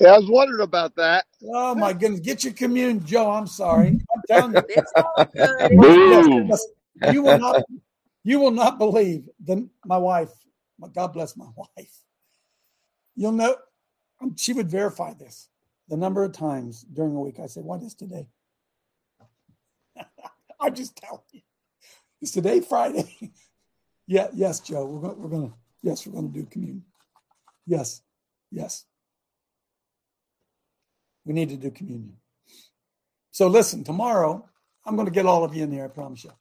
Yeah, I was wondering about that. Oh my goodness. Get your communion, Joe. I'm sorry. I'm telling you. It's all good. Yes, yes. You will not you will not believe the my wife. my- God bless my wife. You'll know um, she would verify this. The number of times during a week I said, What is today? I'm just telling you. Is today Friday? yeah, yes, Joe. We're gonna we're gonna yes, we're gonna do communion. Yes, yes. We need to do communion. So listen, tomorrow I'm going to get all of you in here. I promise you.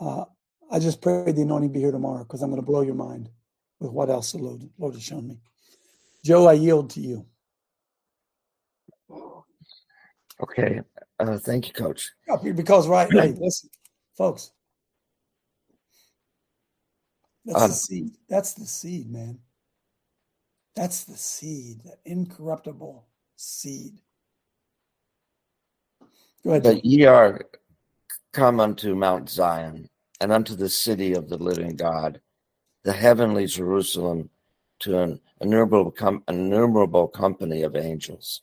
Uh, I just pray the anointing be here tomorrow because I'm going to blow your mind with what else the Lord, Lord has shown me. Joe, I yield to you. Okay. Uh, thank you, Coach. Because right, hey, listen, folks. That's Um, the seed. That's the seed, man. That's the seed, that incorruptible seed. Go ahead. But ye are come unto Mount Zion and unto the city of the living God, the heavenly Jerusalem, to an innumerable, com- innumerable company of angels,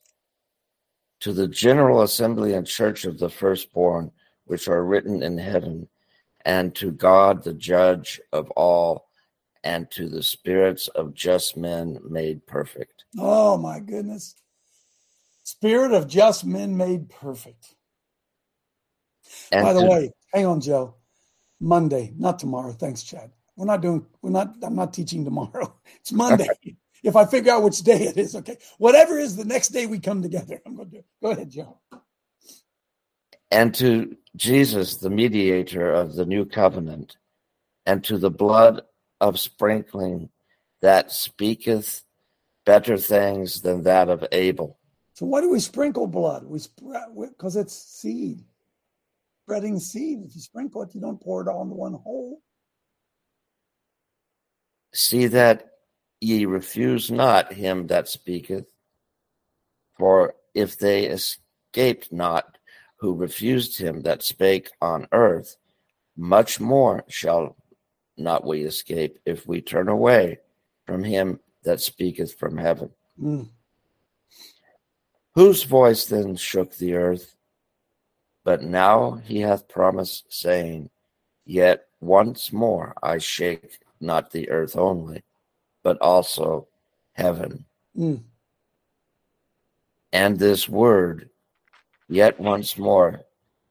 to the general assembly and church of the firstborn, which are written in heaven, and to God, the judge of all, and to the spirits of just men made perfect. Oh my goodness. Spirit of just men made perfect. And By the to- way, hang on, Joe. Monday, not tomorrow. Thanks, Chad. We're not doing, we're not, I'm not teaching tomorrow. It's Monday. if I figure out which day it is, okay. Whatever is the next day we come together, I'm going to do it. Go ahead, Joe. and to Jesus, the mediator of the new covenant, and to the blood of sprinkling that speaketh better things than that of Abel. So why do we sprinkle blood? We spread because it's seed, spreading seed. If you sprinkle it, you don't pour it all into one hole. See that ye refuse not him that speaketh, for if they escaped not who refused him that spake on earth, much more shall not we escape if we turn away from him that speaketh from heaven. Mm. Whose voice then shook the earth? But now he hath promised, saying, Yet once more I shake not the earth only, but also heaven. Mm. And this word, yet once more,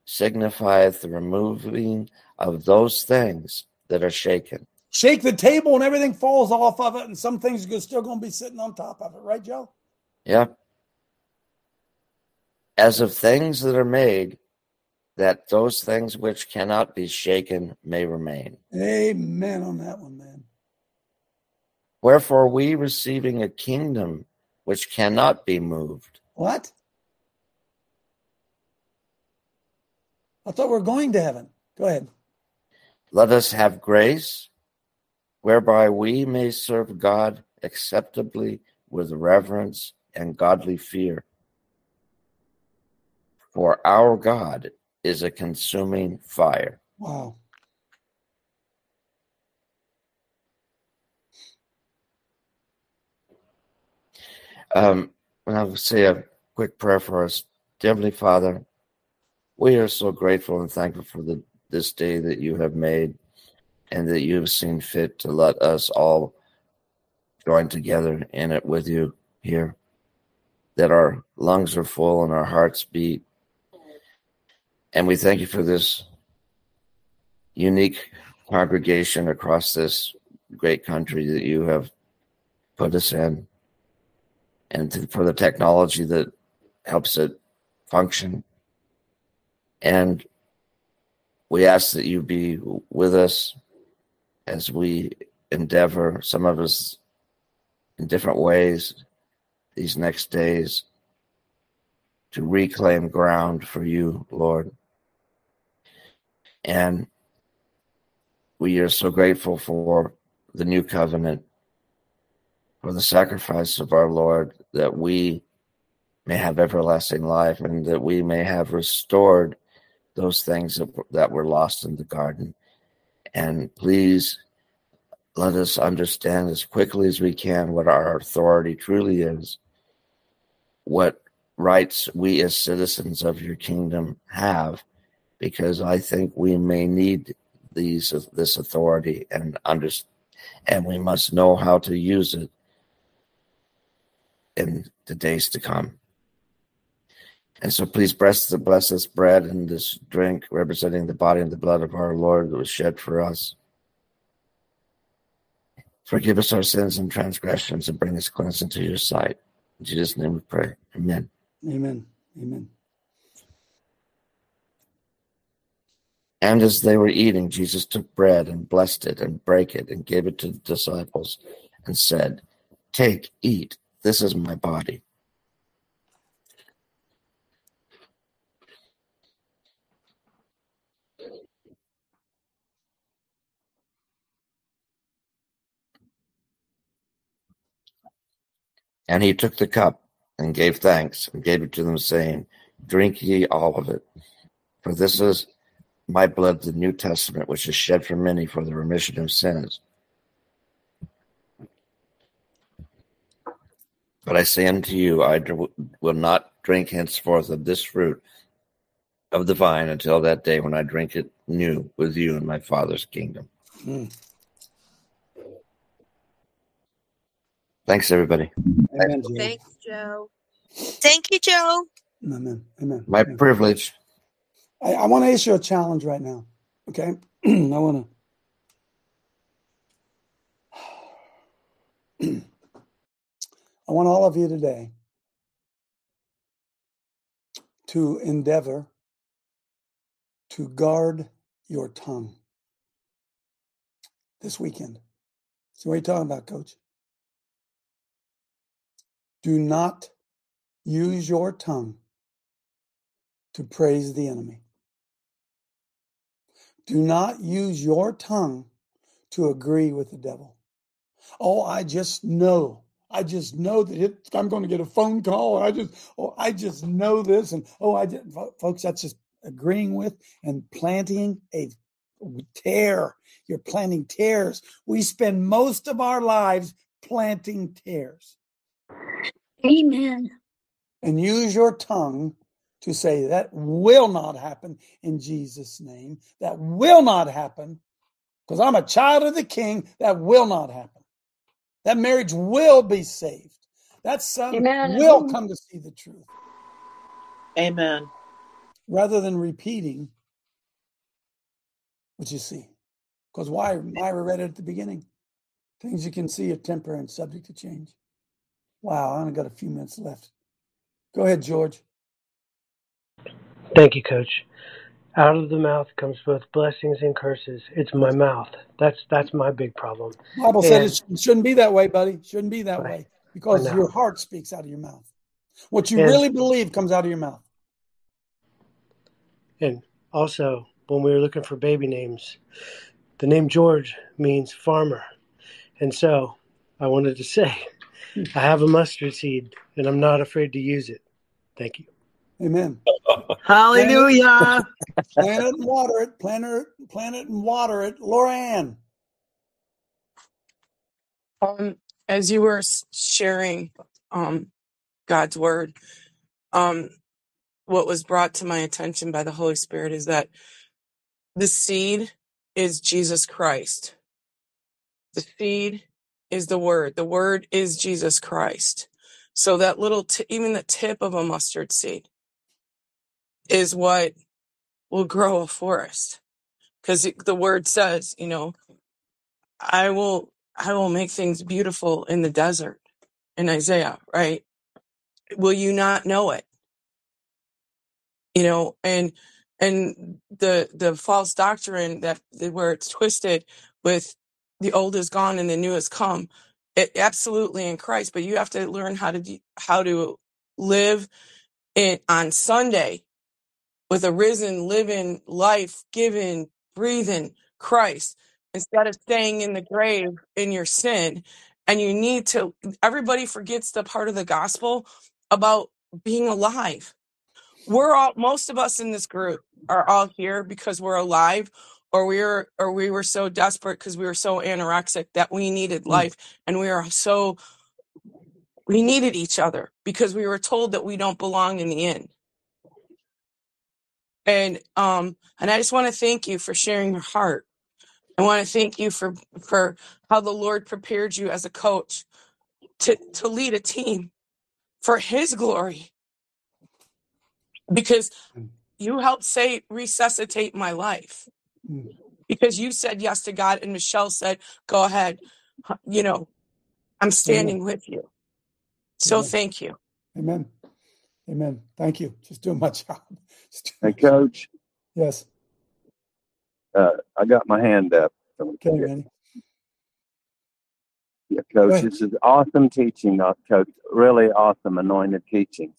signifieth the removing of those things that are shaken. Shake the table and everything falls off of it, and some things are still going to be sitting on top of it, right, Joe? Yeah. As of things that are made, that those things which cannot be shaken may remain. Amen on that one, man. Wherefore, we receiving a kingdom which cannot be moved. What? I thought we are going to heaven. Go ahead. Let us have grace whereby we may serve God acceptably with reverence and godly fear. For our God is a consuming fire. Wow. Um, I'll say a quick prayer for us. Heavenly Father, we are so grateful and thankful for the, this day that you have made and that you have seen fit to let us all join together in it with you here. That our lungs are full and our hearts beat. And we thank you for this unique congregation across this great country that you have put us in and for the technology that helps it function. And we ask that you be with us as we endeavor, some of us in different ways, these next days to reclaim ground for you, Lord. And we are so grateful for the new covenant, for the sacrifice of our Lord, that we may have everlasting life and that we may have restored those things that, were lost in the garden. And please let us understand as quickly as we can what our authority truly is, what rights we as citizens of your kingdom have, because I think we may need these this authority and under, and we must know how to use it in the days to come. And so please bless the bless this bread and this drink representing the body and the blood of our Lord that was shed for us. Forgive us our sins and transgressions and bring us cleansed into your sight. In Jesus' name we pray. Amen. Amen. Amen. And as they were eating, Jesus took bread and blessed it and brake it and gave it to the disciples and said, Take, eat, this is my body. And he took the cup and gave thanks and gave it to them, saying, Drink ye all of it, for this is my blood, the New Testament, which is shed for many for the remission of sins. But I say unto you, I will not drink henceforth of this fruit of the vine until that day when I drink it new with you in my Father's kingdom. Mm. Thanks, everybody. Amen, Thanks, Joe. Thank you, Joe. Amen. Amen. My Amen. privilege. I, I want to issue a challenge right now. Okay. I want to. I want all of you today to endeavor to guard your tongue this weekend. So, what are you talking about, coach? Do not use your tongue to praise the enemy. Do not use your tongue to agree with the devil. Oh, I just know. I just know that it, I'm going to get a phone call. And I just, oh, I just know this. And oh, I did, folks, that's just agreeing with and planting a tear. You're planting tears. We spend most of our lives planting tears. Amen. And use your tongue to say that will not happen in Jesus' name. That will not happen because I'm a child of the King. That will not happen. That marriage will be saved. That son Amen. will come to see the truth. Amen. Rather than repeating what you see. Because why Myra read it at the beginning. Things you can see are temporary and subject to change. Wow, I only got a few minutes left. Go ahead, George. Thank you, Coach. Out of the mouth comes both blessings and curses. It's my mouth. That's that's my big problem. Bible said it sh- shouldn't be that way, buddy. Shouldn't be that Right. way because your heart speaks out of your mouth. What you And- really believe comes out of your mouth. And also, when we were looking for baby names, the name George means farmer. And so I wanted to say, I have a mustard seed and I'm not afraid to use it. Thank you. Amen. Hallelujah. Plant it and water it. Plant it, plant it and water it. Laura Ann. Um, as you were s- sharing um, God's word, um, what was brought to my attention by the Holy Spirit is that the seed is Jesus Christ. The seed is the word. The word is Jesus Christ. So that little, t- even the tip of a mustard seed is what will grow a forest. Because the word says, you know, I will, I will make things beautiful in the desert in Isaiah, right? Will you not know it? You know, and, and the, the false doctrine that where it's twisted with the old is gone and the new has come. It absolutely in Christ, but you have to learn how to, de- how to live in on Sunday with a risen, living, life giving, breathing Christ instead of staying in the grave in your sin. And you need to, everybody forgets the part of the gospel about being alive. We're all, most of us in this group are all here because we're alive or we were, or we were so desperate because we were so anorexic that we needed mm. life and we are so, we needed each other because we were told that we don't belong in the inn. And um and I just want to thank you for sharing your heart. I want to thank you for for how the Lord prepared you as a coach to to lead a team for his glory. Because you helped say resuscitate my life. Because you said yes to God and Michelle said, "Go ahead. You know, I'm standing with you." So Amen. thank you. Amen. Amen. Thank you. Just doing my job. Hey, doing my job. Coach, Yes. uh, I got my hand up. Okay, Randy. Yeah, Coach, this is awesome teaching, Coach. Really awesome, anointed teaching.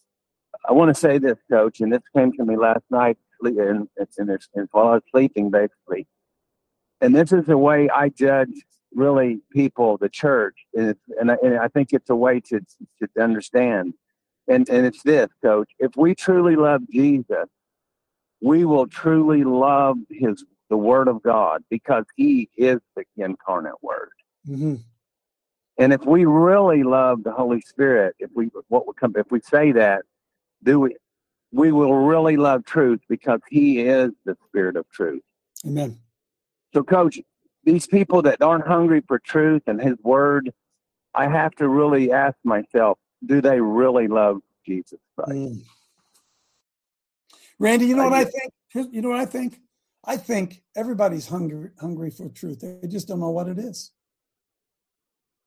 I want to say this, Coach, and this came to me last night, sleep- and it's in while I was sleeping, basically. And this is the way I judge really people, the church, and, it's, and, I, and I think it's a way to to understand. And and it's this, Coach. If we truly love Jesus, we will truly love His the Word of God because He is the incarnate Word. hmm And if we really love the Holy Spirit, if we what would come if we say that, do we we will really love truth because he is the spirit of truth. Amen. So coach, these people that aren't hungry for truth and his word, I have to really ask myself, do they really love Jesus Christ? Mm. Randy, you know I what I think? You know what I think? I think everybody's hungry hungry for truth. They just don't know what it is.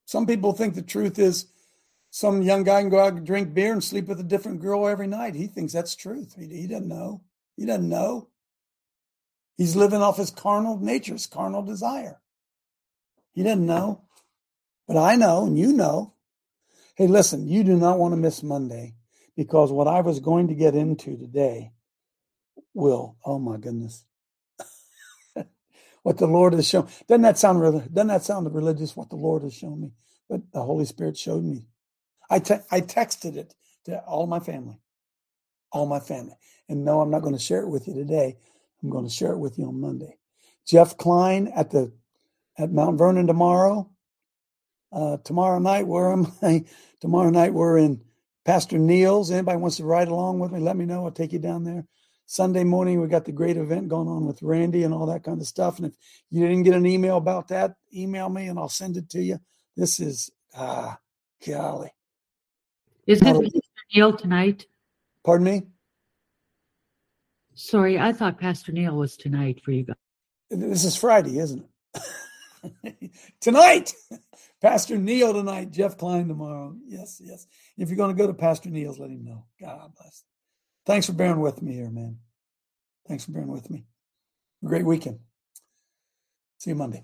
Some people think the truth is some young guy can go out and drink beer and sleep with a different girl every night. He thinks that's truth. He, he doesn't know. He doesn't know. He's living off his carnal nature, his carnal desire. He doesn't know. But I know, and you know. Hey, listen, you do not want to miss Monday because what I was going to get into today will, oh my goodness. what the Lord has shown. Doesn't that sound doesn't that sound religious what the Lord has shown me? But the Holy Spirit showed me. I te- I texted it to all my family. All my family. And no, I'm not going to share it with you today. I'm going to share it with you on Monday. Jeff Klein at the at Mount Vernon tomorrow. Uh, tomorrow night, where am I? Tomorrow night we're in Pastor Neil's. Anybody wants to ride along with me? Let me know. I'll take you down there. Sunday morning, we got the great event going on with Randy and all that kind of stuff. And if you didn't get an email about that, email me and I'll send it to you. This is ah, golly. Is it Pastor Neil tonight? Pardon me. Sorry, I thought Pastor Neil was tonight for you guys. This is Friday, isn't it? tonight, Pastor Neil tonight, Jeff Klein tomorrow. Yes, yes. If you're going to go to Pastor Neil's, let him know. God bless. Thanks for bearing with me here, man. Thanks for bearing with me. great weekend. See you Monday.